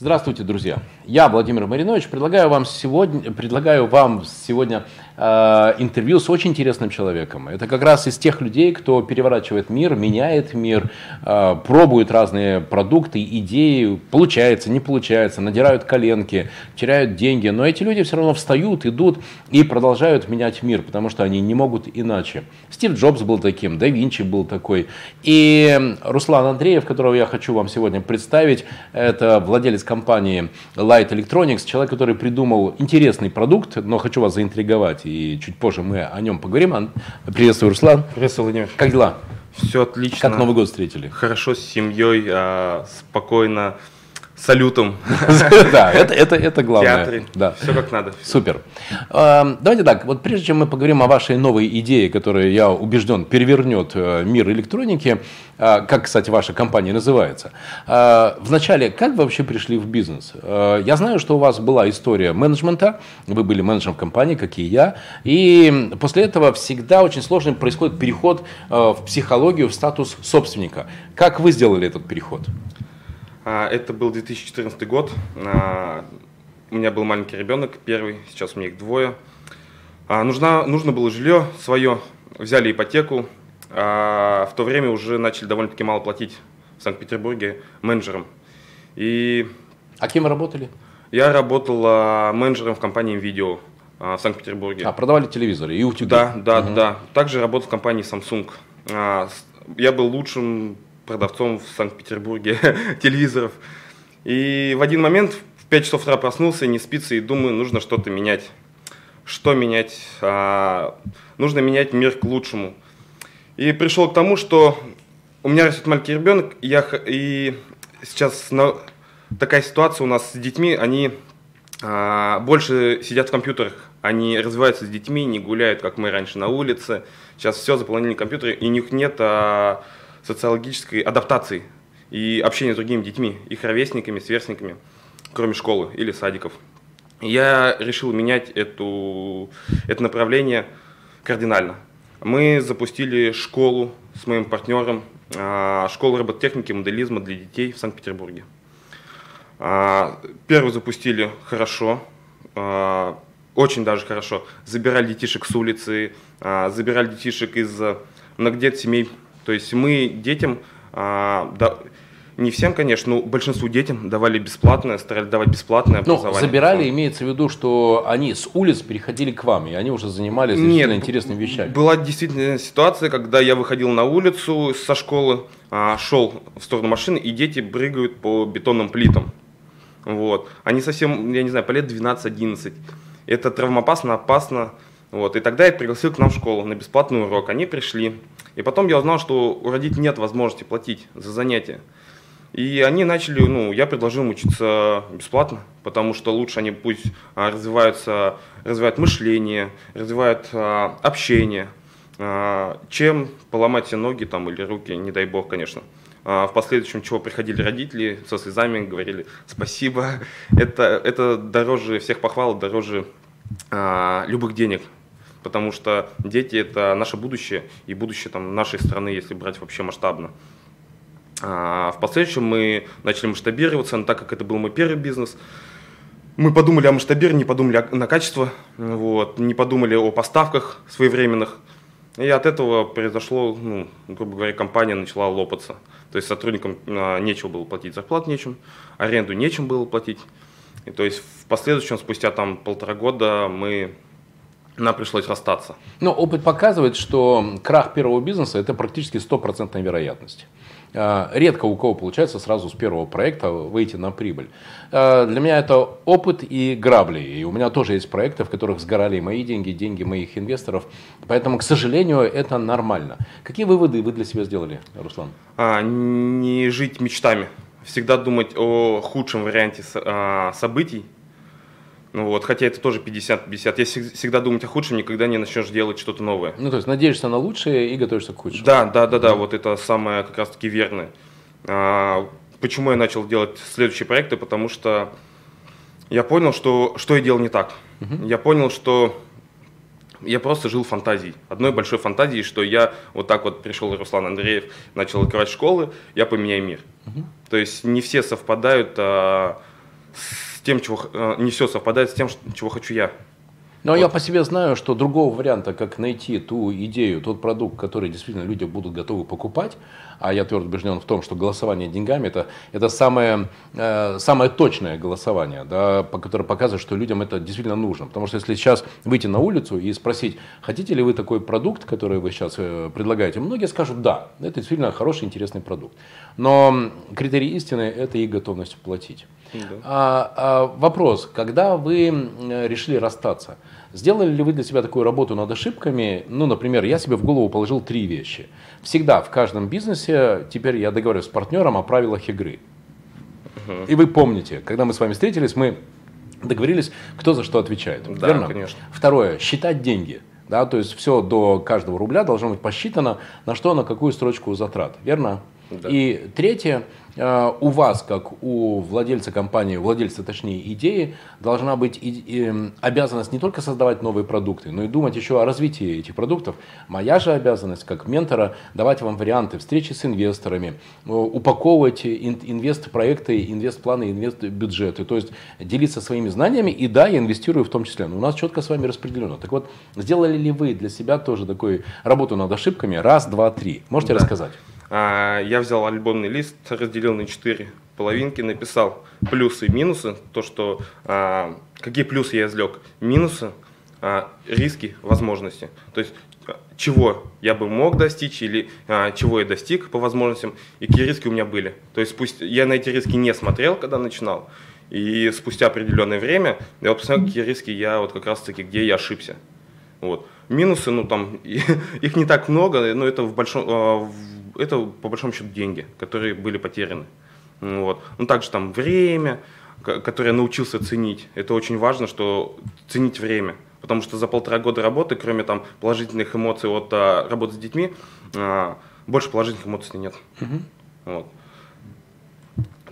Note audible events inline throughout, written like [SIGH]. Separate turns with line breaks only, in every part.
Здравствуйте, друзья. Я, Владимир Маринович, предлагаю вам сегодня, предлагаю вам сегодня интервью с очень интересным человеком. Это как раз из тех людей, кто переворачивает мир, меняет мир, э, пробует разные продукты, идеи, получается, не получается, надирают коленки, теряют деньги. Но эти люди все равно встают, идут и продолжают менять мир, потому что они не могут иначе. Стив Джобс был таким, да Винчи был такой. И Руслан Андреев, которого я хочу вам сегодня представить, это владелец компании Light Electronics, человек, который придумал интересный продукт, но хочу вас заинтриговать, и чуть позже мы о нем поговорим. Приветствую, Руслан.
Приветствую, Владимир.
Как дела?
Все отлично.
Как Новый год встретили?
Хорошо, с семьей, а, спокойно салютом. [LAUGHS]
Да, это, это, это главное.
Театре.
Да.
Все как надо.
Супер. Эм, давайте так, вот прежде чем мы поговорим о вашей новой идее, которая, я убежден, перевернет э, мир электроники, э, как, кстати, ваша компания называется. Э, вначале, как вы вообще пришли в бизнес? Я знаю, что у вас была история менеджмента, вы были менеджером компании, как и я, и после этого всегда очень сложно происходит переход в психологию, в статус собственника. Как вы сделали этот переход?
А, это был 2014 год. А, у меня был маленький ребенок, первый, сейчас у меня их двое. А, нужна, нужно было жилье свое, взяли ипотеку. В то время уже начали довольно-таки мало платить в Санкт-Петербурге менеджером.
И а кем работали?
Я работал менеджером в компании Видео в Санкт-Петербурге.
А, продавали телевизоры и утюги?
Да, да, угу. да. Также работал в компании Samsung. Я был лучшим продавцом в Санкт-Петербурге [LAUGHS] телевизоров. И в один момент в 5 часов утра проснулся, не спится и думаю, нужно что-то менять. Что менять? А, нужно менять мир к лучшему. И пришел к тому, что у меня растет маленький ребенок, и, я, и сейчас на, такая ситуация у нас с детьми, они а, больше сидят в компьютерах, они развиваются с детьми, не гуляют, как мы раньше на улице. Сейчас все заполнили компьютеры, и у них нет а, социологической адаптации и общения с другими детьми, их ровесниками, сверстниками, кроме школы или садиков. Я решил менять эту, это направление кардинально. Мы запустили школу с моим партнером, а, школу робототехники и моделизма для детей в Санкт-Петербурге. А, первую запустили хорошо, а, очень даже хорошо. Забирали детишек с улицы, забирали детишек из многодет семей то есть мы детям, а, да, не всем, конечно, но большинству детям давали бесплатное, старались давать бесплатное
ну, образование. Ну, забирали, имеется в виду, что они с улиц переходили к вам, и они уже занимались Нет, интересными вещами.
Была действительно ситуация, когда я выходил на улицу со школы, а, шел в сторону машины, и дети прыгают по бетонным плитам. Вот. Они совсем, я не знаю, по лет 12-11. Это травмоопасно, опасно. Вот. И тогда я пригласил к нам в школу на бесплатный урок. Они пришли. И потом я узнал, что у родителей нет возможности платить за занятия. И они начали, ну, я предложил им учиться бесплатно, потому что лучше они пусть а, развиваются, развивают мышление, развивают а, общение, а, чем поломать все ноги там или руки, не дай бог, конечно. А, в последующем чего приходили родители со слезами, говорили спасибо, [LAUGHS] это, это дороже всех похвал, дороже а, любых денег, потому что дети это наше будущее и будущее там, нашей страны, если брать вообще масштабно. А в последующем мы начали масштабироваться, но так как это был мой первый бизнес, мы подумали о масштабировании, не подумали на качество, вот, не подумали о поставках своевременных. И от этого произошло, ну, грубо говоря, компания начала лопаться. То есть сотрудникам а, нечего было платить зарплат нечем, аренду нечем было платить. И то есть в последующем, спустя там полтора года, мы нам пришлось расстаться.
Но опыт показывает, что крах первого бизнеса – это практически стопроцентная вероятность. А, редко у кого получается сразу с первого проекта выйти на прибыль. А, для меня это опыт и грабли. И у меня тоже есть проекты, в которых сгорали мои деньги, деньги моих инвесторов. Поэтому, к сожалению, это нормально. Какие выводы вы для себя сделали, Руслан?
А, не жить мечтами. Всегда думать о худшем варианте а, событий, ну вот, хотя это тоже 50-50. Я всегда думать о худшем, никогда не начнешь делать что-то новое.
Ну, то есть надеешься на лучшее и готовишься к худшему.
Да, да, да, да, вот это самое как раз-таки верное. А, почему я начал делать следующие проекты? Потому что я понял, что, что я делал не так. Угу. Я понял, что я просто жил фантазией. Одной большой фантазией, что я вот так вот пришел Руслан Андреев, начал открывать школы, я поменяю мир. Угу. То есть не все совпадают а, с тем, чего э, не все совпадает с тем, чего хочу я.
Но вот. я по себе знаю, что другого варианта, как найти ту идею, тот продукт, который действительно люди будут готовы покупать, а я твердо убежден в том, что голосование деньгами это, это самое, э, самое точное голосование, да, по, которое показывает, что людям это действительно нужно. Потому что если сейчас выйти на улицу и спросить, хотите ли вы такой продукт, который вы сейчас э, предлагаете, многие скажут да, это действительно хороший, интересный продукт. Но критерий истины это и готовность платить. Да. А, а, вопрос, когда вы решили расстаться, сделали ли вы для себя такую работу над ошибками? Ну, например, я себе в голову положил три вещи. Всегда в каждом бизнесе теперь я договариваюсь с партнером о правилах игры. Угу. И вы помните, когда мы с вами встретились, мы договорились, кто за что отвечает.
Да,
верно?
конечно.
Второе, считать деньги. Да, то есть все до каждого рубля должно быть посчитано, на что, на какую строчку затрат. Верно? Да. И третье, у вас, как у владельца компании, владельца, точнее, идеи, должна быть и, и, обязанность не только создавать новые продукты, но и думать еще о развитии этих продуктов. Моя же обязанность, как ментора, давать вам варианты встречи с инвесторами, э, упаковывать инвест-проекты, инвест-планы, инвест-бюджеты, то есть делиться своими знаниями, и да, я инвестирую в том числе. Но у нас четко с вами распределено. Так вот, сделали ли вы для себя тоже такую работу над ошибками? Раз, два, три. Можете да. рассказать?
А, я взял альбомный лист, разделил на четыре половинки, написал плюсы и минусы, то, что а, какие плюсы я извлек, минусы, а, риски, возможности. То есть чего я бы мог достичь или чего я достиг по возможностям и какие риски у меня были. То есть пусть я на эти риски не смотрел, когда начинал, и спустя определенное время я посмотрел, какие риски я вот как раз таки, где я ошибся. Вот. Минусы, ну там, [LAUGHS] их не так много, но это в большом, это по большому счету деньги, которые были потеряны. Вот. Ну, также там время, которое научился ценить. Это очень важно, что ценить время. Потому что за полтора года работы, кроме там положительных эмоций от а, работы с детьми, а, больше положительных эмоций нет. Угу. Вот.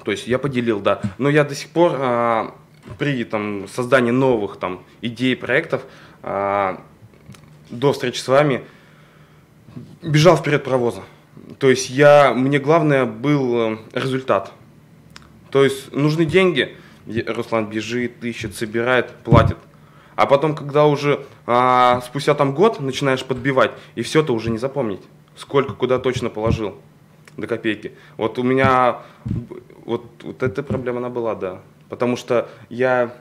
То есть я поделил, да. Но я до сих пор а, при там, создании новых там, идей, проектов а, до встречи с вами бежал вперед паровоза. То есть я, мне главное был э, результат. То есть нужны деньги, Руслан бежит, ищет, собирает, платит. А потом, когда уже а, спустя там год начинаешь подбивать, и все это уже не запомнить, сколько куда точно положил до копейки. Вот у меня вот, вот эта проблема она была, да. Потому что я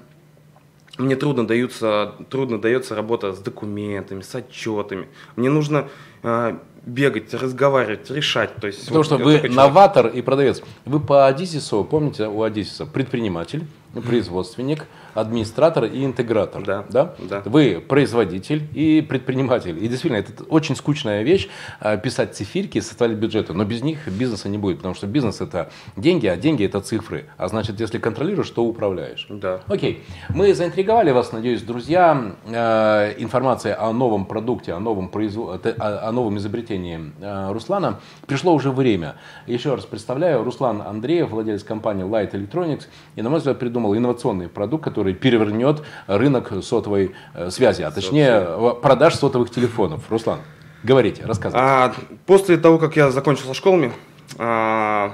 мне трудно дается, трудно дается работа с документами, с отчетами. Мне нужно э, бегать, разговаривать, решать. То есть,
Потому вот, что вы новатор и продавец. Вы по Адисису, помните у Адисиса, предприниматель, производственник, администратор и интегратор.
Да,
да?
да.
Вы производитель и предприниматель. И действительно, это очень скучная вещь, а, писать циферки, составлять бюджеты. Но без них бизнеса не будет, потому что бизнес это деньги, а деньги это цифры. А значит, если контролируешь, то управляешь.
Да.
Окей. Мы заинтриговали вас, надеюсь, друзья, а, информация о новом продукте, о новом, производ... о новом изобретении а, Руслана. Пришло уже время. Еще раз представляю, Руслан Андреев, владелец компании Light Electronics, и, на мой взгляд, придумал инновационный продукт, который перевернет рынок сотовой э, связи, а точнее продаж сотовых телефонов. Руслан, говорите, рассказывайте. А,
после того, как я закончил со школами, а,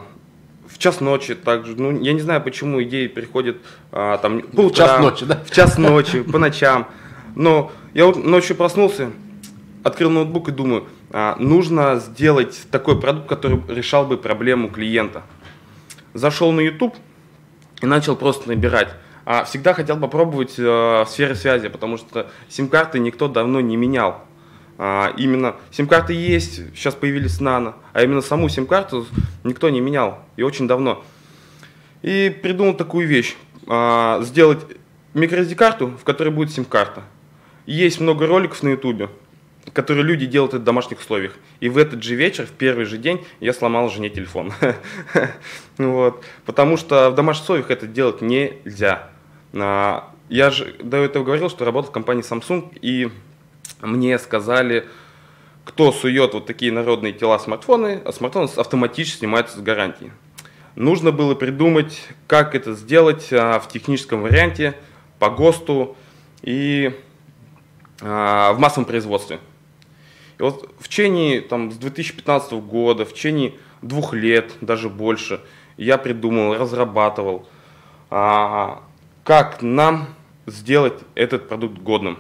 в час ночи также, ну, я не знаю, почему идеи приходят а, там
по В час ночи, да?
В час ночи, по ночам. Но я вот ночью проснулся, открыл ноутбук и думаю, а, нужно сделать такой продукт, который решал бы проблему клиента. Зашел на YouTube и начал просто набирать всегда хотел попробовать э, в сфере связи, потому что сим-карты никто давно не менял. А, именно сим-карты есть, сейчас появились нано, а именно саму сим-карту никто не менял, и очень давно. И придумал такую вещь, а, сделать микроSD-карту, в которой будет сим-карта. Есть много роликов на ютубе, которые люди делают в домашних условиях. И в этот же вечер, в первый же день, я сломал жене телефон. [LAUGHS] вот. Потому что в домашних условиях это делать нельзя. А, я же до этого говорил, что работал в компании Samsung, и мне сказали, кто сует вот такие народные тела смартфоны, а смартфон автоматически снимается с гарантии. Нужно было придумать, как это сделать а, в техническом варианте, по ГОСТу и а, в массовом производстве. И вот в течение там, с 2015 года, в течение двух лет, даже больше, я придумал, разрабатывал – как нам сделать этот продукт годным.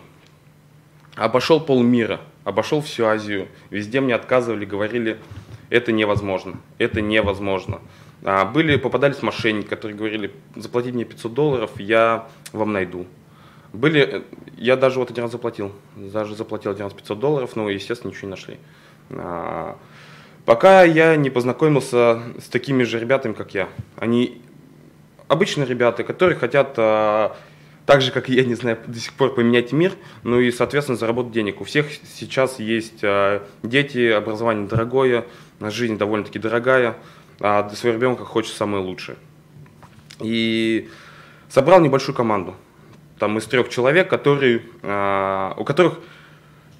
Обошел полмира, обошел всю Азию, везде мне отказывали, говорили, это невозможно, это невозможно. А, были, попадались мошенники, которые говорили, заплатите мне 500 долларов, я вам найду. Были, я даже вот один раз заплатил, даже заплатил один раз 500 долларов, но, естественно, ничего не нашли. А, пока я не познакомился с такими же ребятами, как я. Они обычные ребята, которые хотят а, так же, как и я, не знаю, до сих пор поменять мир, ну и, соответственно, заработать денег. У всех сейчас есть а, дети, образование дорогое, жизнь довольно-таки дорогая, а для своего ребенка хочется самое лучшее. И собрал небольшую команду, там из трех человек, которые, а, у которых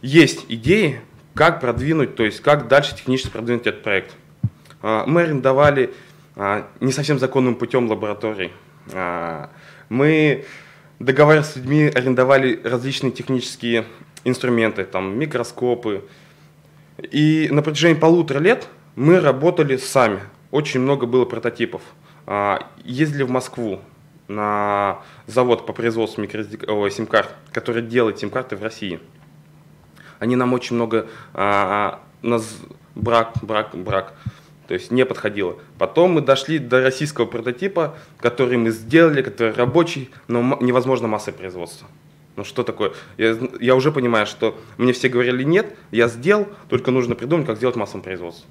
есть идеи, как продвинуть, то есть как дальше технически продвинуть этот проект. Мы арендовали не совсем законным путем лабораторий. А, мы договариваясь с людьми, арендовали различные технические инструменты, там микроскопы. И на протяжении полутора лет мы работали сами. Очень много было прототипов. Ездили в Москву на завод по производству сим-карт, который делает сим-карты в России. Они нам очень много, а, нас брак, брак, брак то есть не подходило. Потом мы дошли до российского прототипа, который мы сделали, который рабочий, но невозможно массой производства. Ну что такое? Я, я уже понимаю, что мне все говорили нет, я сделал, только нужно придумать, как сделать массовое производство.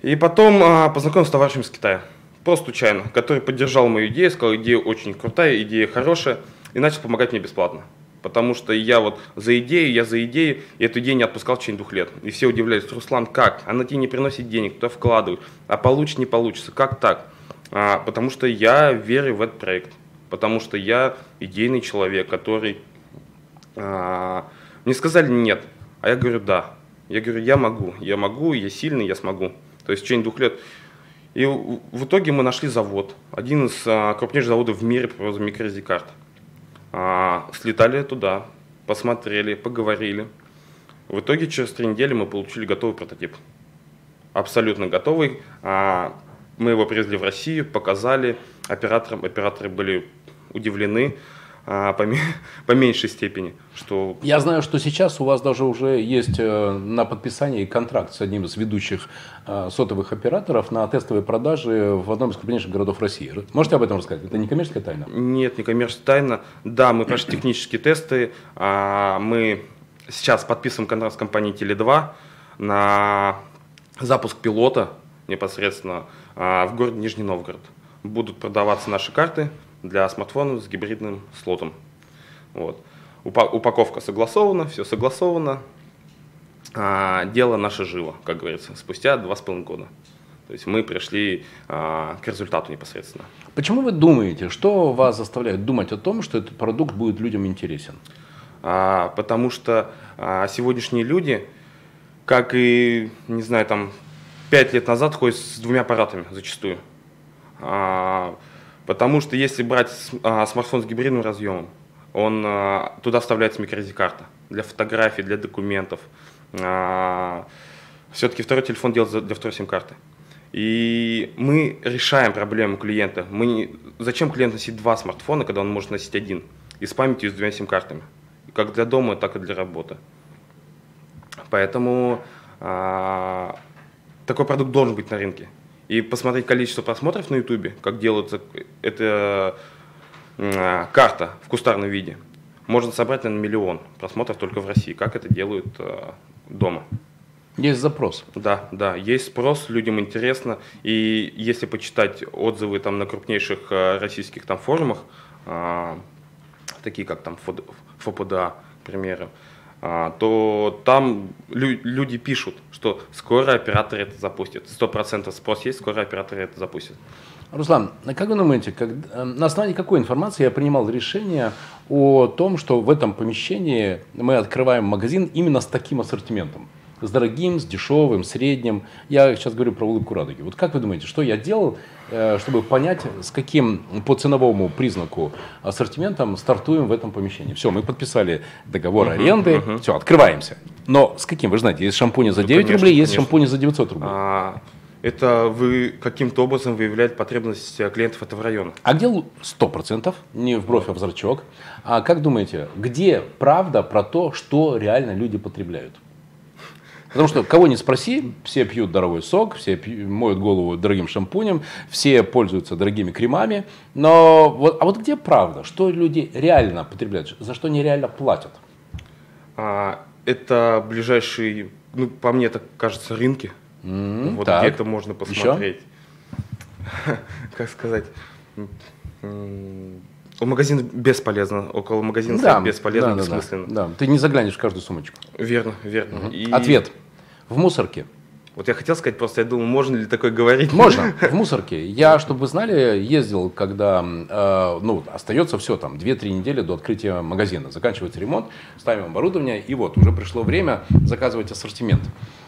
И потом а, познакомился с товарищем из Китая, просто случайно, который поддержал мою идею, сказал, идея очень крутая, идея хорошая, и начал помогать мне бесплатно потому что я вот за идею, я за идею, и эту идею не отпускал в течение двух лет. И все удивлялись, Руслан, как? Она тебе не приносит денег, туда вкладывают, а получится, не получится, как так? А, потому что я верю в этот проект, потому что я идейный человек, который... А, мне сказали нет, а я говорю да. Я говорю, я могу, я могу, я сильный, я смогу. То есть в течение двух лет и в итоге мы нашли завод, один из а, крупнейших заводов в мире по микросди-карт. А, слетали туда, посмотрели, поговорили. В итоге через три недели мы получили готовый прототип. Абсолютно готовый. А, мы его привезли в Россию, показали операторам. Операторы были удивлены по, [LAUGHS] по меньшей степени. Что...
Я знаю, что сейчас у вас даже уже есть э, на подписании контракт с одним из ведущих э, сотовых операторов на тестовые продажи в одном из крупнейших городов России. Можете об этом рассказать? Это не коммерческая тайна?
Нет, не коммерческая тайна. Да, мы прошли [CLEARS THROAT] технические тесты. А, мы сейчас подписываем контракт с компанией Теле2 на запуск пилота непосредственно а, в городе Нижний Новгород. Будут продаваться наши карты для смартфонов с гибридным слотом. Вот. Упаковка согласована, все согласовано. А, дело наше живо, как говорится, спустя два с половиной года. То есть мы пришли а, к результату непосредственно.
Почему вы думаете, что вас заставляет думать о том, что этот продукт будет людям интересен?
А, потому что а, сегодняшние люди, как и, не знаю, там, пять лет назад ходят с двумя аппаратами зачастую. А, Потому что если брать а, смартфон с гибридным разъемом, он а, туда вставляется микросди-карта для фотографий, для документов. А, все-таки второй телефон делается для второй сим-карты. И мы решаем проблему клиента. Мы не... Зачем клиент носить два смартфона, когда он может носить один? И с памятью, и с двумя сим-картами. Как для дома, так и для работы. Поэтому такой продукт должен быть на рынке и посмотреть количество просмотров на ютубе, как делается эта э, карта в кустарном виде, можно собрать, наверное, миллион просмотров только в России, как это делают э, дома.
Есть запрос.
Да, да, есть спрос, людям интересно. И если почитать отзывы там на крупнейших э, российских там форумах, э, такие как там ФОПДА, к примеру, а, то там лю- люди пишут, что скоро операторы это запустят. Сто процентов спрос есть, скоро операторы это запустят.
Руслан, как вы думаете, как, э, на основании какой информации я принимал решение о том, что в этом помещении мы открываем магазин именно с таким ассортиментом? С дорогим, с дешевым, средним. Я сейчас говорю про улыбку радуги. Вот как вы думаете, что я делал, э, чтобы понять, с каким по ценовому признаку ассортиментом стартуем в этом помещении? Все, мы подписали договор uh-huh, аренды, uh-huh. все, открываемся. Но с каким? Вы же знаете, есть шампуни за 9 ну, конечно, рублей, есть конечно. шампуни за 900 рублей. А,
Это вы каким-то образом выявляете потребность э, клиентов этого района.
А где сто процентов, не в бровь, а в зрачок, а как думаете, где правда про то, что реально люди потребляют? Потому что кого не спроси, все пьют дорогой сок, все пьют, моют голову дорогим шампунем, все пользуются дорогими кремами. Но вот, а вот где правда? Что люди реально потребляют? За что они реально платят?
А, это ближайшие, ну, по мне так кажется, рынки.
М,
вот
так.
где это можно посмотреть. [LAUGHS] Как сказать? У магазина бесполезно, около магазина стоять бесполезно,
да, да,
бессмысленно.
Да, ты не заглянешь в каждую сумочку.
Верно, верно. И
Ответ. В мусорке.
Вот я хотел сказать, просто я думал, можно ли такое говорить.
Можно, в [LAUGHS] мусорке. Я, чтобы вы знали, ездил, когда, э, ну, остается все, там, 2-3 недели до открытия магазина. Заканчивается ремонт, ставим оборудование, и вот, уже пришло время заказывать ассортимент.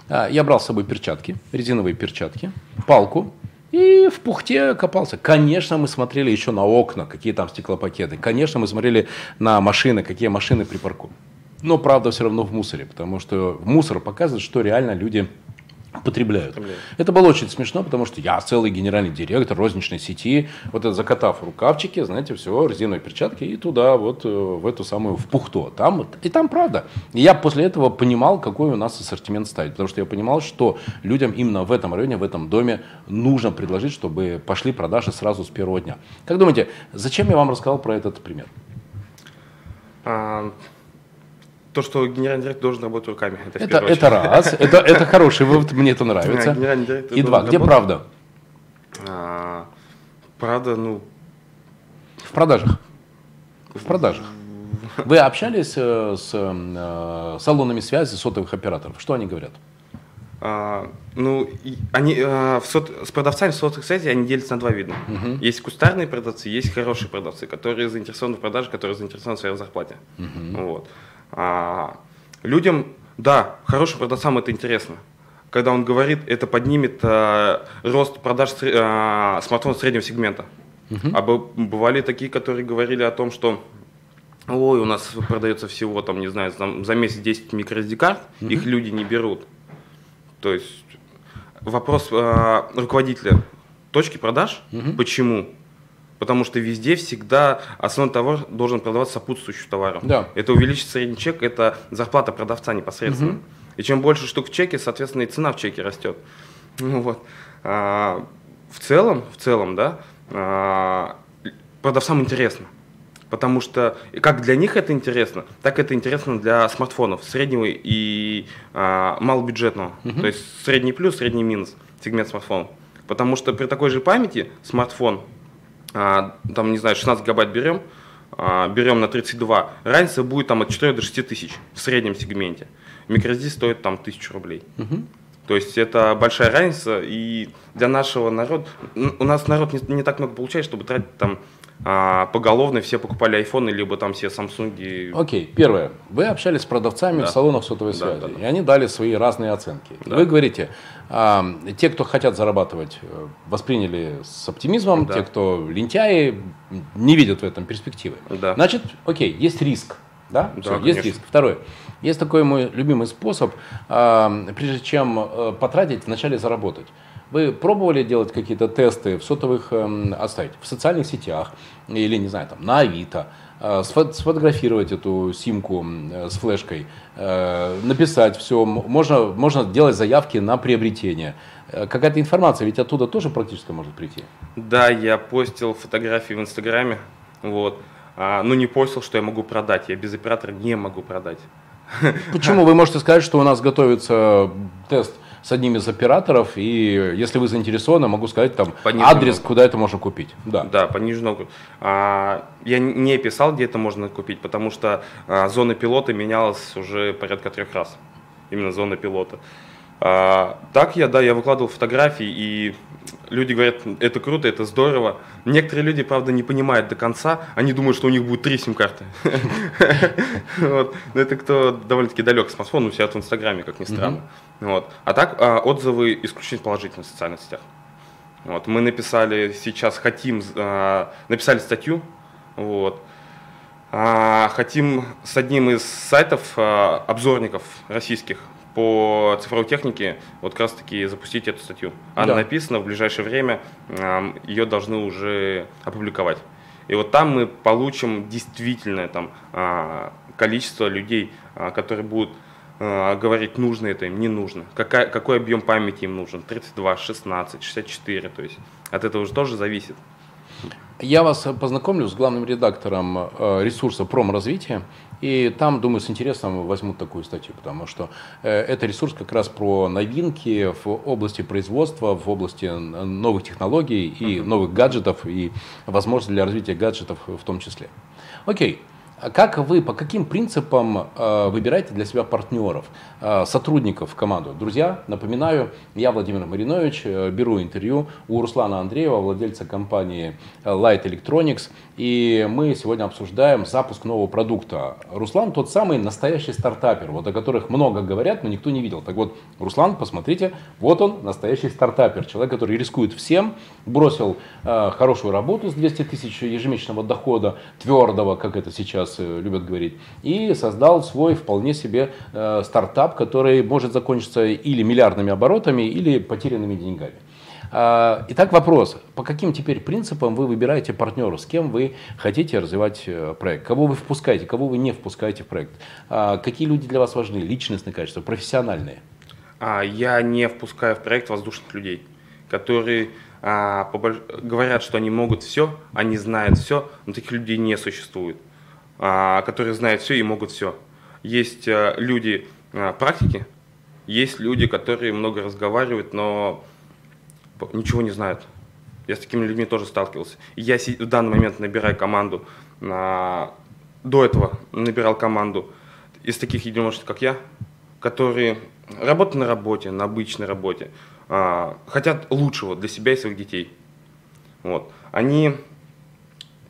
А, Я брал с собой перчатки, резиновые перчатки, палку, и в пухте копался. Конечно, мы смотрели еще на окна, какие там стеклопакеты. Конечно, мы смотрели на машины, какие машины припаркованы. Но правда все равно в мусоре, потому что мусор показывает, что реально люди потребляют.
Потребляют.
Это было очень смешно, потому что я целый генеральный директор розничной сети, вот это закатав рукавчики, знаете, все, резиновые перчатки и туда вот э, в эту самую, в пухто. Там, вот- и там правда. И я после этого понимал, какой у нас ассортимент ставить, потому что я понимал, что людям именно в этом районе, в этом доме нужно предложить, чтобы пошли продажи сразу с первого дня. Как думаете, зачем я вам рассказал про этот пример?
А, то, что генеральный директор должен работать руками. Это,
Это, это раз, это, это хороший вывод, мне это нравится. И два, где правда?
А, правда, ну,
В продажах. В продажах. Вы общались э, с э, салонами связи сотовых операторов? Что они говорят?
а, ну, и они а, в сот- с продавцами в сотовых связей они делятся на два вида. Есть кустарные продавцы, есть хорошие продавцы, которые заинтересованы в продаже, которые заинтересованы в своей зарплате. Вот. А, людям, да, хорошим продавцам это интересно. Когда он говорит, это поднимет а, рост продаж а, смартфонов среднего сегмента. А бы- бывали такие, которые говорили о том, что ой, у нас продается всего, там, не знаю, там, за месяц 10 микро-SD-карт, их люди не берут. То есть вопрос э, руководителя точки продаж. Почему? Потому что везде всегда основной товар должен продаваться сопутствующим товаром.
Да.
Это увеличить средний чек, это зарплата продавца непосредственно. И чем больше штук в чеке, соответственно, и цена в чеке растет. Ну вот. А, в целом, в целом, да, а, продавцам интересно. Потому что как для них это интересно, так это интересно для смартфонов среднего и а, малобюджетного. То есть средний плюс, средний минус сегмент смартфонов. Потому что при такой же памяти смартфон, там, не знаю, 16 гигабайт берем, а, берем на 32, разница будет там от 4 до 6 тысяч в среднем сегменте. MicroSD стоит там 1000 рублей. То есть это большая разница, и для нашего народа, у нас народ не, не так много получает, чтобы тратить там а, поголовно, все покупали айфоны, либо там все самсунги.
Окей, первое. Вы общались с продавцами
Да.
в салонах сотовой
Да,
связи,
да, да.
и они дали свои разные оценки.
Да.
Вы говорите, а, те, кто хотят зарабатывать, э, восприняли с оптимизмом,
Да.
те, кто лентяи, не видят в этом перспективы.
Да.
Значит, окей, есть риск. Да,
Да,
Всё, есть риск. Второе. Есть такой мой любимый способ, а, прежде чем э, потратить, вначале заработать. Вы пробовали делать какие-то тесты в сотовых, эм, оставить в социальных сетях или, не знаю, там, на Авито, э, сфо- сфотографировать эту симку э, с флешкой, э, написать все, можно, можно делать заявки на приобретение. Э, Какая-то информация ведь оттуда тоже практически может прийти.
Да, я постил фотографии в Инстаграме, вот, а, но не постил, что я могу продать. Я без оператора не могу продать.
Почему вы можете сказать, что у нас готовится тест с одним из операторов, и если вы заинтересованы, могу сказать там адрес, куда это можно купить. Да.
Да, по Нижнему Новгороду. А, я не писал, где это можно купить, потому что а, зона пилота менялась уже порядка трех раз. Именно зона пилота. А, так я, да, я выкладывал фотографии, и люди говорят, это круто, это здорово. Некоторые люди, правда, не понимают до конца, они думают, что у них будет три сим-карты. [LAUGHS] Но это кто довольно-таки далек смартфон, у себя в Инстаграме, как ни странно. А так а, отзывы исключительно положительные в социальных сетях. Вот, мы написали сейчас, хотим, а, написали статью, вот, А, хотим с одним из сайтов, а, обзорников российских, по цифровой технике вот как раз таки запустить эту статью. Она
Да.
написана, в ближайшее время ее должны уже опубликовать. И вот там мы получим действительно там а, количество людей, а, которые будут а, говорить, нужно это им, не нужно. Какая, какой объем памяти им нужен? 32, 16, 64. То есть от этого уже тоже зависит.
Я вас познакомлю с главным редактором э, ресурса промразвития, и там, думаю, с интересом возьмут такую статью, потому что э, это ресурс как раз про новинки в области производства, в области н- новых технологий и новых гаджетов, и возможности для развития гаджетов в том числе. Окей. А как вы, по каким принципам э, выбираете для себя партнеров, э, сотрудников в команду? Друзья, напоминаю, я Владимир Маринович, э, беру интервью у Руслана Андреева, владельца компании э, Light Electronics, и мы сегодня обсуждаем запуск нового продукта. Руслан тот самый настоящий стартапер, вот о которых много говорят, но никто не видел. Так вот, Руслан, посмотрите, вот он, настоящий стартапер, человек, который рискует всем, бросил э, хорошую работу с 200 тысяч ежемесячного дохода, твердого, как это сейчас э, любят говорить, и создал свой вполне себе э, стартап, который может закончиться или миллиардными оборотами, или потерянными деньгами. А, Итак, вопрос. По каким теперь принципам вы выбираете партнеров? С кем вы хотите развивать э, проект? Кого вы впускаете, кого вы не впускаете в проект? А, Какие люди для вас важны? Личностные качества, профессиональные?
А, я не впускаю в проект воздушных людей, которые говорят, что они могут все, они знают все, но таких людей не существует, которые знают все и могут все. Есть а, люди а, практики, есть люди, которые много разговаривают, но ничего не знают. Я с такими людьми тоже сталкивался. Я в данный момент набираю команду. а, до этого набирал команду из таких единомышленников, как я, которые работают на работе, на обычной работе, а, хотят лучшего для себя и своих детей. Вот. Они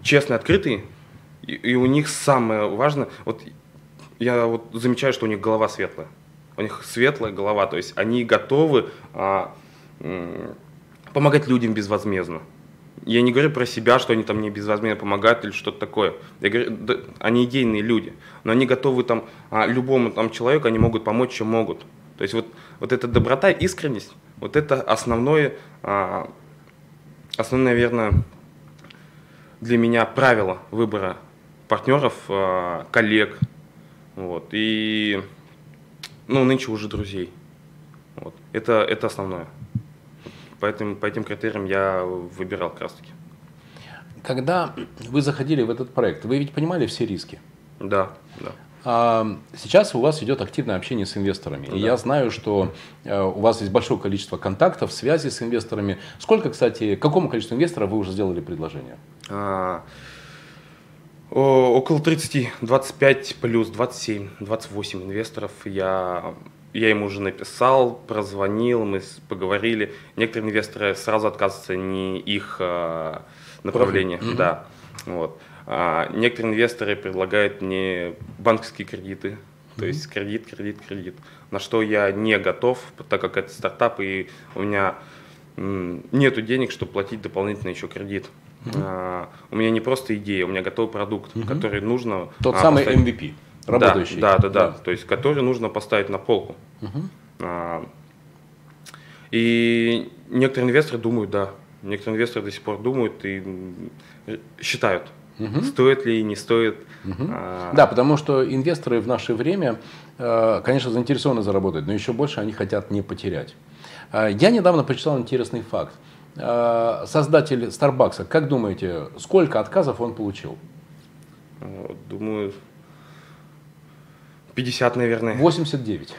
честные, открытые, и, и у них самое важное, вот я вот замечаю, что у них голова светлая. У них светлая голова, то есть они готовы а, помогать людям безвозмездно. Я не говорю про себя, что они там мне безвозмездно помогают или что-то такое. Я говорю, да, они идейные люди, но они готовы там а, любому там человеку, они могут помочь, чем могут. То есть вот, вот эта доброта, искренность, вот это основное, а, основное, наверное, для меня правило выбора партнеров, а, коллег, вот, и, ну, нынче уже друзей. Вот. Это, это основное. Поэтому по этим критериям я выбирал как раз таки.
Когда вы заходили в этот проект, вы ведь понимали все риски?
Да, да.
А, Сейчас у вас идет активное общение с инвесторами. И я знаю, что э, у вас есть большое количество контактов, связи с инвесторами. Сколько, кстати, какому количеству инвесторов вы уже сделали предложение?
А, о- около 30, 25 плюс 27, 28 инвесторов я, я им уже написал, прозвонил, мы поговорили. Некоторые инвесторы сразу отказываются, не их а, направление.
Мгм.
Да, вот. А, некоторые инвесторы предлагают мне банковские кредиты, то есть кредит, кредит, кредит. На что я не готов, так как это стартап, и у меня нету денег, чтобы платить дополнительно еще кредит. А, у меня не просто идея, у меня готовый продукт, который нужно...
Тот
а,
самый
поставить-
MVP, работающий.
Да, да, да, да, То есть, который нужно поставить на полку. А, и некоторые инвесторы думают, да, некоторые инвесторы до сих пор думают и считают, стоит ли, не стоит. А,
Да, потому что инвесторы в наше время, э, конечно, заинтересованы заработать, но еще больше они хотят не потерять. Э, Я недавно прочитал интересный факт. Э, Создатель Старбакса, как думаете, сколько отказов он получил?
вот, Думаю, 50, наверное.
89.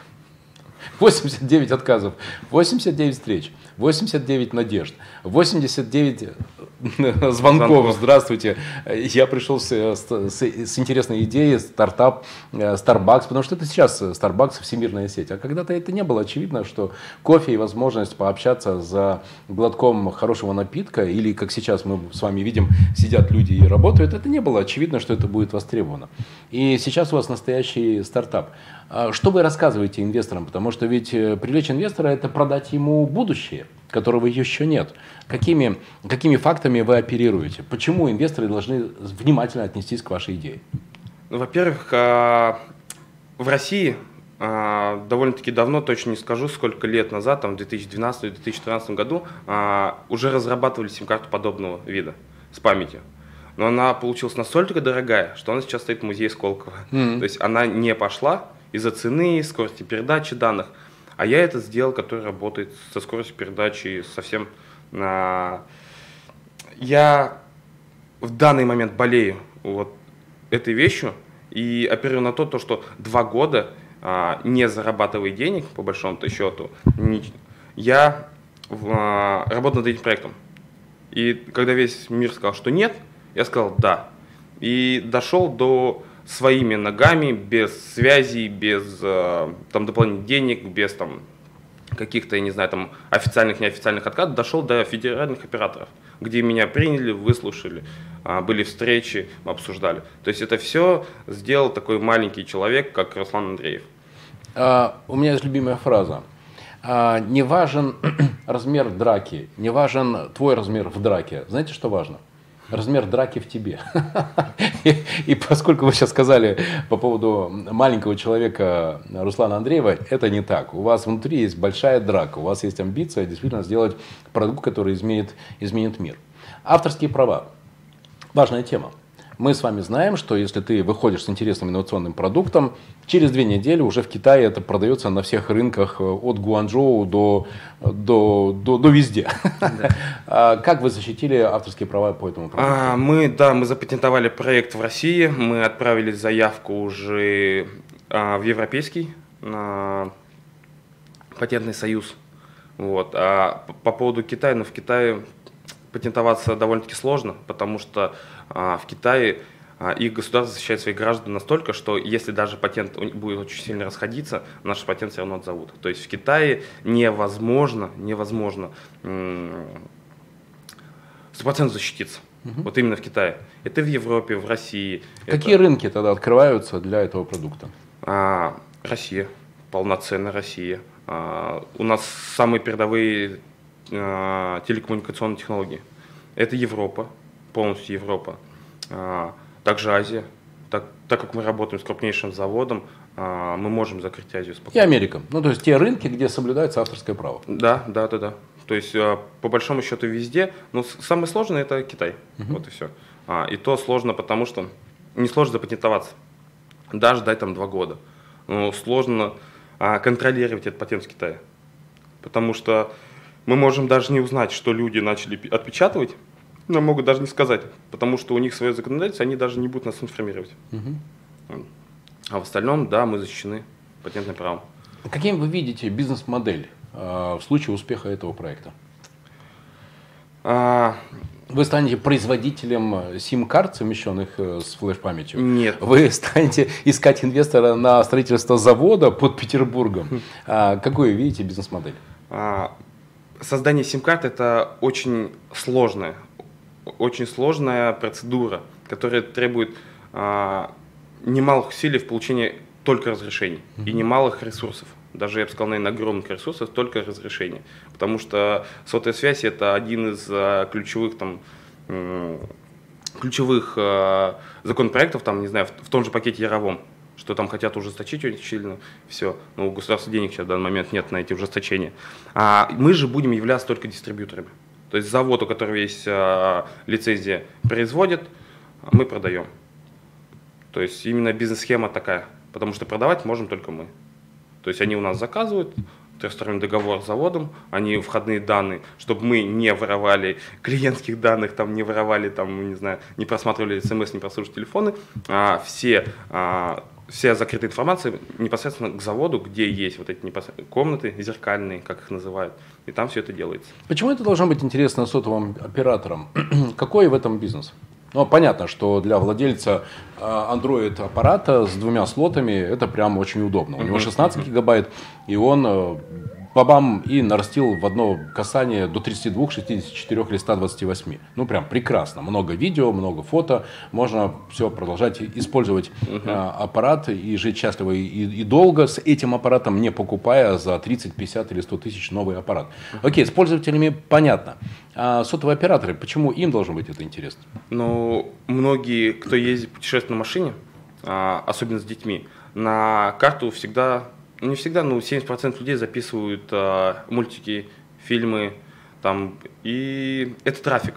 89 отказов, 89 встреч, 89 надежд, 89 звонков.
Звонков.
Здравствуйте, я пришел с, с- с- с интересной идеей, стартап э, Starbucks, потому что это сейчас Starbucks всемирная сеть. А когда-то это не было очевидно, что кофе и возможность пообщаться за глотком хорошего напитка, или как сейчас мы с вами видим, сидят люди и работают, это не было очевидно, что это будет востребовано. И сейчас у вас настоящий стартап. А Что вы рассказываете инвесторам? Потому что ведь э, привлечь инвестора – это продать ему будущее, которого еще нет. Какими, какими фактами вы оперируете? Почему инвесторы должны внимательно отнестись к вашей идее?
Ну, во-первых, а, в России а, довольно-таки давно, точно не скажу, сколько лет назад, там в 2012-2013 году, уже разрабатывали сим-карту подобного вида с памятью. Но она получилась настолько дорогая, что она сейчас стоит в музее Сколково. Mm-hmm. То есть она не пошла из-за цены, скорости передачи данных. А я это сделал, который работает со скоростью передачи совсем... А, я в данный момент болею вот этой вещью и оперирую на то, то что два года а, не зарабатывая денег, по большому-то счету, я а, работал над этим проектом. И когда весь мир сказал, что нет, я сказал да. И дошел до своими ногами, без связей, без э, там, дополнительных денег, без там, каких-то, я не знаю, там, официальных, неофициальных откатов, дошел до федеральных операторов, где меня приняли, выслушали, а, были встречи, обсуждали. То есть это все сделал такой маленький человек, как Руслан Андреев.
А, у меня есть любимая фраза. А, не важен [CLEARS THROAT] размер драки, не важен твой размер в драке. Знаете, что важно? Размер драки в тебе. И поскольку вы сейчас сказали по поводу маленького человека Руслана Андреева, это не так. У вас внутри есть большая драка, у вас есть амбиция действительно сделать продукт, который изменит, изменит мир. Авторские права. Важная тема. Мы с вами знаем, что если ты выходишь с интересным инновационным продуктом, через две недели уже в Китае это продается на всех рынках э, от Гуанчжоу до, до, до, до везде. Да. [LAUGHS] А как вы защитили авторские права по этому
продукту? А, мы, да, мы запатентовали проект в России, мы отправили заявку уже а, в Европейский на патентный союз. Вот. А по поводу Китая, ну в Китае патентоваться довольно-таки сложно, потому что а, в Китае а, их государство защищает своих граждан настолько, что если даже патент будет очень сильно расходиться, наш патент все равно отзовут. То есть в Китае невозможно, невозможно стопроцентно защититься. Угу. Вот именно в Китае. Это в Европе, в России.
Какие это... рынки тогда открываются для этого продукта?
А, Россия, полноценная Россия. А, у нас самые передовые а, телекоммуникационные технологии. Это Европа, полностью Европа. А, также Азия. Так, так как мы работаем с крупнейшим заводом, а, мы можем закрыть Азию
спокойно. И Америка. Ну, то есть те рынки, где соблюдается авторское право.
Да, да, да, да. То есть, по большому счету, везде. Но самое сложное это Китай. Угу. Вот и все. И то сложно, потому что не сложно запатентоваться. Даже дать там два года. Но сложно контролировать этот патент в Китае. Потому что мы можем даже не узнать, что люди начали отпечатывать, нам могут даже не сказать, потому что у них свое законодательство, они даже не будут нас информировать. Угу. А в остальном, да, мы защищены патентным правом.
Каким вы видите бизнес-модель э, в случае успеха этого проекта? А... Вы станете производителем сим-карт, совмещенных э, с флеш-памятью?
Нет.
Вы станете искать инвестора на строительство завода под Петербургом? Хм. А, какую видите бизнес-модель? А,
создание сим-карт это очень сложная, очень сложная процедура, которая требует а, немалых усилий в получении только разрешений mm-hmm. и немалых ресурсов. Даже, я бы сказал, наверное, огромных ресурсов, только разрешения. Потому что сотовая связь – это один из а, ключевых там, ключевых а, законопроектов, там, не знаю, в, в том же пакете Яровом что там хотят ужесточить очень сильно, все, но у государства денег сейчас в данный момент нет на эти ужесточения. А мы же будем являться только дистрибьюторами. То есть завод, у которого есть а, лицензия, производит, мы продаем. То есть именно бизнес-схема такая, потому что продавать можем только мы. То есть они у нас заказывают, трехсторонний договор с заводом, они входные данные, чтобы мы не воровали клиентских данных, там не воровали, там, не знаю, не просматривали смс, не прослушивали телефоны, а все а, вся закрытая информация непосредственно к заводу, где есть вот эти комнаты зеркальные, как их называют, и там все это делается.
Почему это должно быть интересно сотовым операторам? [CLEARS THROAT] Какой в этом бизнес? Ну, понятно, что для владельца а, Android аппарата с двумя слотами это прям очень удобно. У него 16 гигабайт, и он э, бабам и нарастил в одно касание до 32, 64 или 128. Ну, прям прекрасно. Много видео, много фото. Можно все продолжать использовать угу. а, аппарат и жить счастливо и, и долго с этим аппаратом, не покупая за 30, 50 или 100 тысяч новый аппарат. Окей, с пользователями понятно. А сотовые операторы, почему им должно быть это интересно?
Ну, многие, кто ездит путешествует на машине, а, особенно с детьми, на карту всегда не всегда, но 70% людей записывают а, мультики, фильмы, там, и это трафик.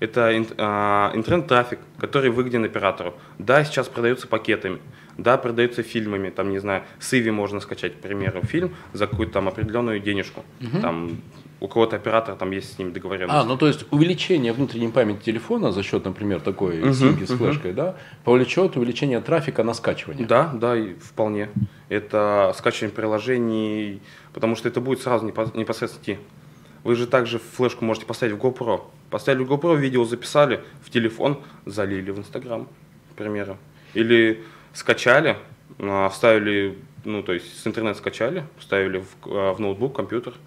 Это а, интернет-трафик, который выгоден оператору. Да, сейчас продается пакетами, да, продается фильмами, там, не знаю, с Иви можно скачать, к примеру, фильм за какую-то там определенную денежку. Угу. Там у кого-то оператор там есть с ним договоренность.
А, ну то есть увеличение внутренней памяти телефона за счет, например, такой uh-huh, симки с флешкой, uh-huh. да, повлечет увеличение трафика на скачивание.
Да, да, и вполне. Это скачивание приложений, потому что это будет сразу непосредственно идти. Вы же также флешку можете поставить в GoPro. Поставили в GoPro, видео записали, в телефон залили в Instagram, к примеру. Или скачали, а, вставили, ну то есть с интернета скачали, вставили в, а, в ноутбук, компьютер –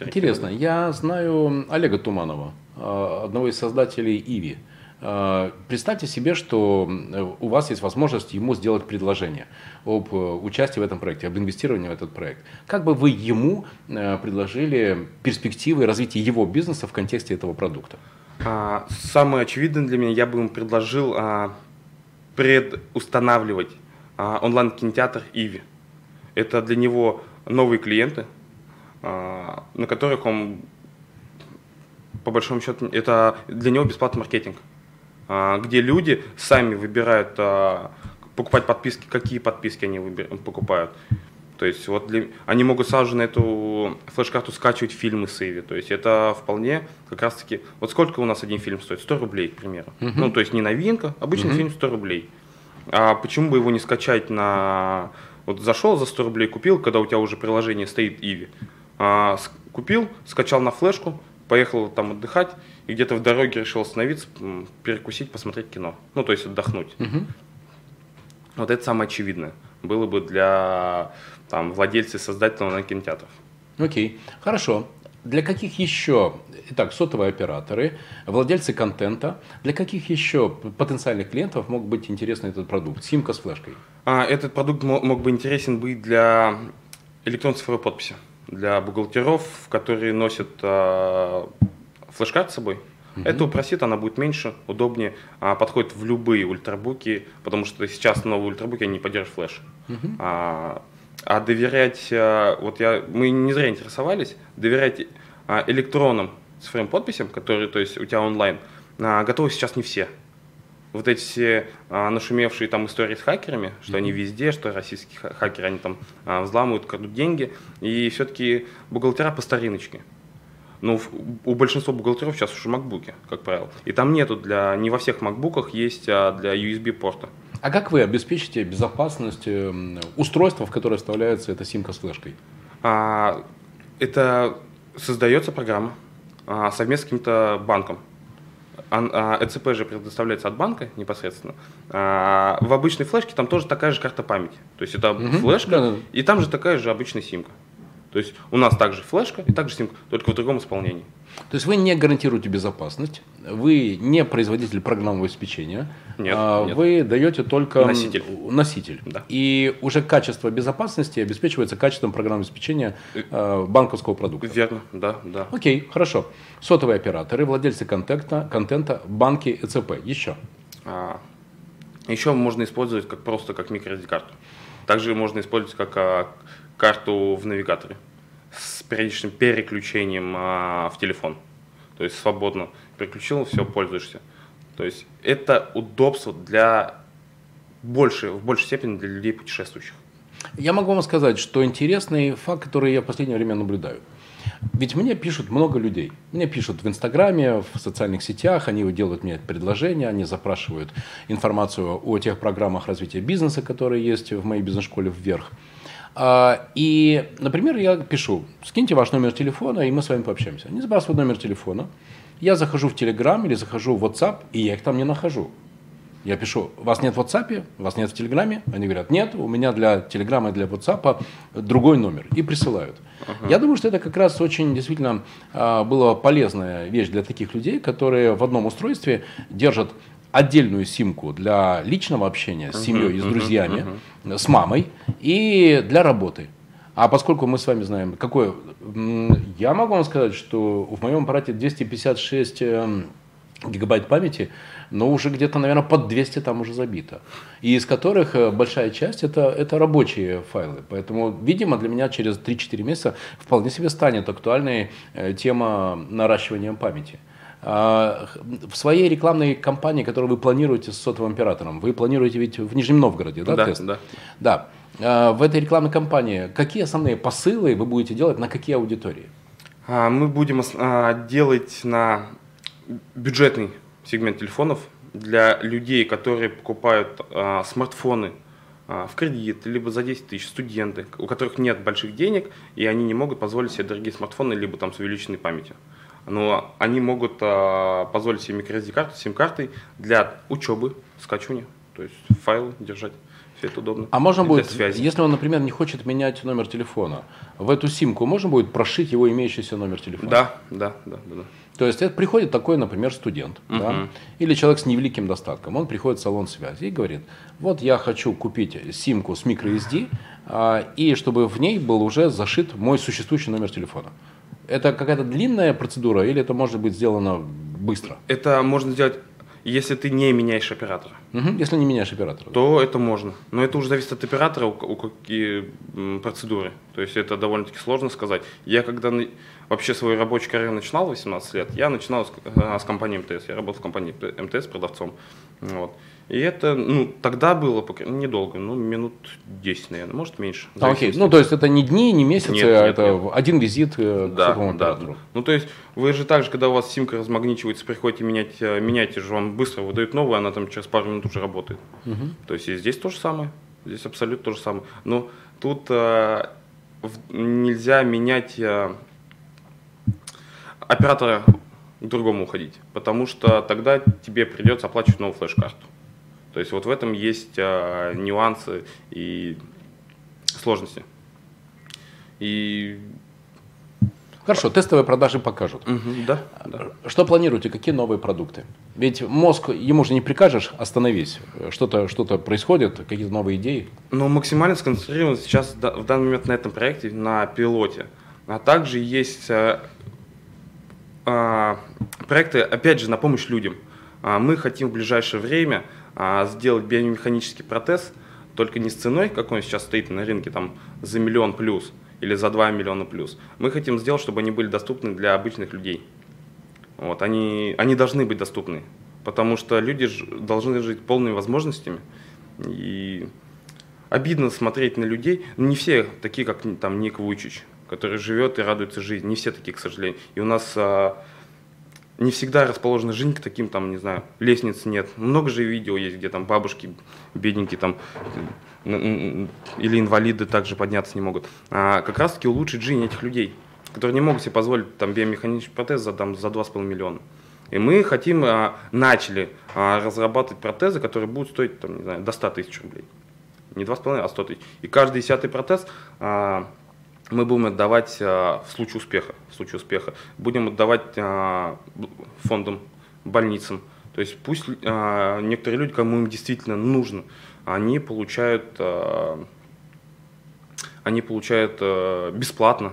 Интересно, я знаю Олега Туманова, э, одного из создателей Иви. Э, представьте себе, что э, у вас есть возможность ему сделать предложение об участии в этом проекте, об инвестировании в этот проект. Как бы вы ему предложили перспективы развития его бизнеса в контексте этого продукта?
А, самое очевидное для меня, я бы ему предложил а, предустанавливать а, онлайн-кинотеатр Иви. Это для него новые клиенты, а, на которых он, по большому счету, это для него бесплатный маркетинг, а, где люди сами выбирают а, покупать подписки, какие подписки они покупают. То есть вот для, они могут сразу же на эту флеш-карту скачивать фильмы с Иви. То есть это вполне как раз таки... Вот сколько у нас один фильм стоит? 100 рублей, к примеру. Uh-huh. Ну, то есть не новинка, обычный uh-huh. фильм 100 рублей. А почему бы его не скачать на... Вот зашел за 100 рублей, купил, когда у тебя уже приложение стоит Иви. А, купил, скачал на флешку, поехал там отдыхать, и где-то в дороге решил остановиться, перекусить, посмотреть кино. Ну, то есть отдохнуть. Угу. Вот это самое очевидное. Было бы для там, владельцев, создателей онлайн-кинотеатров.
Окей, хорошо. Для каких еще, итак, сотовые операторы, владельцы контента, для каких еще потенциальных клиентов мог быть интересен этот продукт? Симка с флешкой.
А, этот продукт мог бы интересен быть для электронной цифровой подписи для бухгалтеров, которые носят э, флеш-карт с собой. Угу. Это упростит, она будет меньше, удобнее, а, подходит в любые ультрабуки, потому что сейчас новые ультрабуки они не поддерживают флеш. Угу. А, а доверять, а, вот я, мы не зря интересовались, доверять а, электронным цифровым подписям, которые, то есть у тебя онлайн, готовы сейчас не все вот эти все а, нашумевшие там истории с хакерами, что mm-hmm. они везде, что российские хакеры, они там а, взламывают, крадут деньги, и все-таки бухгалтера по стариночке. Ну, у большинства бухгалтеров сейчас уже макбуки, как правило. И там нету для, не во всех макбуках есть а для USB порта.
А как вы обеспечите безопасность эм, устройства, в которое вставляется эта симка с флешкой?
А, это создается программа а, совместно с каким-то банком. А, ЭЦП же предоставляется от банка непосредственно. А в обычной флешке там тоже такая же карта памяти. То есть это угу. флешка, да, да. и там же такая же обычная симка. То есть у нас также флешка и также симка, только в другом исполнении.
То есть вы не гарантируете безопасность, вы не производитель программного обеспечения, нет, а нет. вы даете только
носитель.
носитель. Да. И уже качество безопасности обеспечивается качеством программного обеспечения э, банковского продукта.
Верно, да, да.
Окей, хорошо. Сотовые операторы, владельцы контента, контента, банки, ЭЦП. Еще. А,
еще можно использовать как просто как микросд-карту. Также можно использовать как а, карту в навигаторе периодичным переключением а, в телефон. То есть свободно переключил, все, пользуешься. То есть это удобство для больше, в большей степени для людей путешествующих.
Я могу вам сказать, что интересный факт, который я в последнее время наблюдаю. Ведь мне пишут много людей. Мне пишут в Инстаграме, в социальных сетях, они делают мне предложения, они запрашивают информацию о тех программах развития бизнеса, которые есть в моей бизнес-школе «Вверх». А, и, например, я пишу, скиньте ваш номер телефона, и мы с вами пообщаемся. Они сбрасывают номер телефона. Я захожу в Telegram или захожу в WhatsApp, и я их там не нахожу. Я пишу, вас нет в WhatsApp, вас нет в Телеграме? Они говорят, нет, у меня для Телеграма и для WhatsApp другой номер. И присылают. Uh-huh. Я думаю, что это как раз очень действительно а, была полезная вещь для таких людей, которые в одном устройстве держат отдельную симку для личного общения с семьей и с друзьями, с мамой и для работы. А поскольку мы с вами знаем, какое... Я могу вам сказать, что в моем аппарате 256 эм, гигабайт памяти, но уже где-то, наверное, под 200 там уже забито. И из которых э, большая часть это, это рабочие файлы. Поэтому, видимо, для меня через 3-4 месяца вполне себе станет актуальной э, тема наращивания памяти. А, в своей рекламной кампании, которую вы планируете с сотовым оператором, вы планируете ведь в Нижнем Новгороде, да,
да,
тест?
Да.
Да. А, в этой рекламной кампании какие основные посылы вы будете делать на какие аудитории?
А, мы будем делать на бюджетный сегмент телефонов для людей, которые покупают смартфоны в кредит, либо за 10 тысяч, студенты, у которых нет больших денег, и они не могут позволить себе дорогие смартфоны, либо там с увеличенной памятью но они могут а, позволить себе microSD-карту, сим-картой для учебы, скачивания, то есть файлы держать. Все это удобно.
А можно будет, связи. если он, например, не хочет менять номер телефона, в эту симку можно будет прошить его имеющийся номер телефона?
Да, да, да, да. да.
То есть это приходит такой, например, студент, угу. да, или человек с невеликим достатком. Он приходит в салон связи и говорит, вот я хочу купить симку с microSD, а, и чтобы в ней был уже зашит мой существующий номер телефона. Это какая-то длинная процедура или это может быть сделано быстро?
Это можно сделать, если ты не меняешь оператора.
Угу, если не меняешь оператора.
То это можно. Но это уже зависит от оператора, у, у какие процедуры. То есть это довольно-таки сложно сказать. Я когда вообще свою рабочую карьеру начинал в 18 лет, я начинал с, э, с компании МТС. Я работал в компании МТС продавцом. Вот. И это, ну, тогда было недолго, ну, минут 10, наверное, может меньше.
А, окей, ну, то есть это не дни, не месяцы, нет, а нет, это нет. один визит
э, к да, да, да. Ну, то есть вы же также, когда у вас симка размагничивается, приходите менять, э, меняйте же, вам быстро выдают новую, она там через пару минут уже работает. Угу. То есть и здесь то же самое, здесь абсолютно то же самое. Но тут э, нельзя менять э, оператора к другому уходить, потому что тогда тебе придется оплачивать новую флеш-карту. То есть вот в этом есть а, нюансы и сложности. И
Хорошо, тестовые продажи покажут.
Угу, да, да.
Что планируете? Какие новые продукты? Ведь мозг, ему же не прикажешь, остановись. Что-то что происходит, какие-то новые идеи?
Ну, максимально сконцентрирован сейчас в данный момент на этом проекте, на пилоте. А также есть а, а, проекты, опять же, на помощь людям. А, мы хотим в ближайшее время а, сделать биомеханический протез, только не с ценой, как он сейчас стоит на рынке, там за миллион плюс или за 2 миллиона плюс. Мы хотим сделать, чтобы они были доступны для обычных людей. Вот, они, они должны быть доступны, потому что люди должны жить полными возможностями. И обидно смотреть на людей. Ну, не все такие, как там Ник Вучич, который живет и радуется жизни. Не все такие, к сожалению. И у нас а, не всегда расположена жизнь к таким, там, не знаю, лестниц нет. Много же видео есть, где там бабушки бедненькие там или инвалиды также подняться не могут. А как раз таки улучшить жизнь этих людей, которые не могут себе позволить там биомеханический протез за, там, за 2,5 миллиона. И мы хотим, а, начали а, разрабатывать протезы, которые будут стоить там, не знаю, до 100 тысяч рублей. Не 2,5, а 100 тысяч. И каждый десятый протез а, мы будем отдавать а, в случае успеха, в случае успеха, будем отдавать а, фондам, больницам. То есть пусть а, некоторые люди, кому им действительно нужно, они получают, они получают бесплатно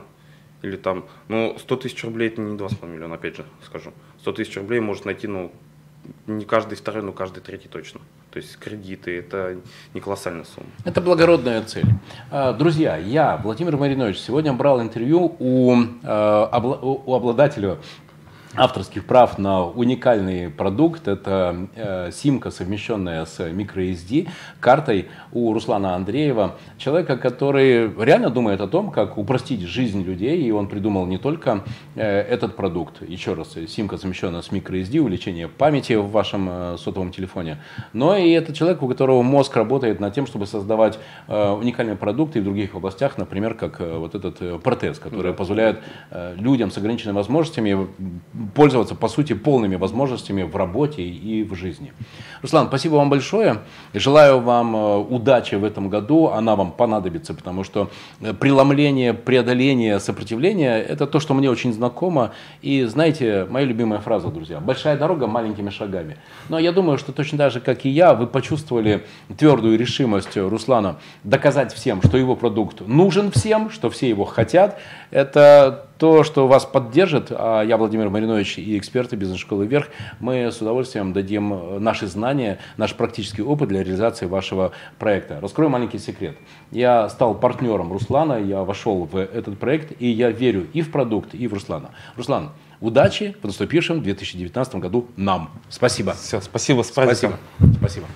или там, ну, 100 тысяч рублей это не 2,5 миллиона, опять же скажу. 100 тысяч рублей может найти, ну, не каждый второй, но каждый третий точно. То есть кредиты – это не колоссальная сумма.
Это благородная цель. А, друзья, я, Владимир Маринович, сегодня брал интервью у, а, у обладателя авторских прав на уникальный продукт. Это э, симка, совмещенная с microSD картой у Руслана Андреева. Человека, который реально думает о том, как упростить жизнь людей. И он придумал не только э, этот продукт, еще раз, симка, совмещенная с microSD, увеличение памяти в вашем э, сотовом телефоне, но и это человек, у которого мозг работает над тем, чтобы создавать э, уникальные продукты в других областях, например, как э, вот этот э, протез, который да. позволяет э, людям с ограниченными возможностями пользоваться, по сути, полными возможностями в работе и в жизни. Руслан, спасибо вам большое. Желаю вам э, удачи в этом году. Она вам понадобится, потому что э, преломление, преодоление, сопротивление – это то, что мне очень знакомо. И знаете, моя любимая фраза, друзья, «большая дорога маленькими шагами». Но я думаю, что точно так же, как и я, вы почувствовали твердую решимость Руслана доказать всем, что его продукт нужен всем, что все его хотят. Это то, что вас поддержит, а я, Владимир Маринович и эксперты бизнес-школы «Вверх», мы с удовольствием дадим наши знания, наш практический опыт для реализации вашего проекта. Раскрою маленький секрет. Я стал партнером Руслана, я вошел в этот проект, и я верю и в продукт, и в Руслана. Руслан, удачи в наступившем 2019 году нам. Спасибо.
Все, спасибо, с
Спасибо. Спасибо.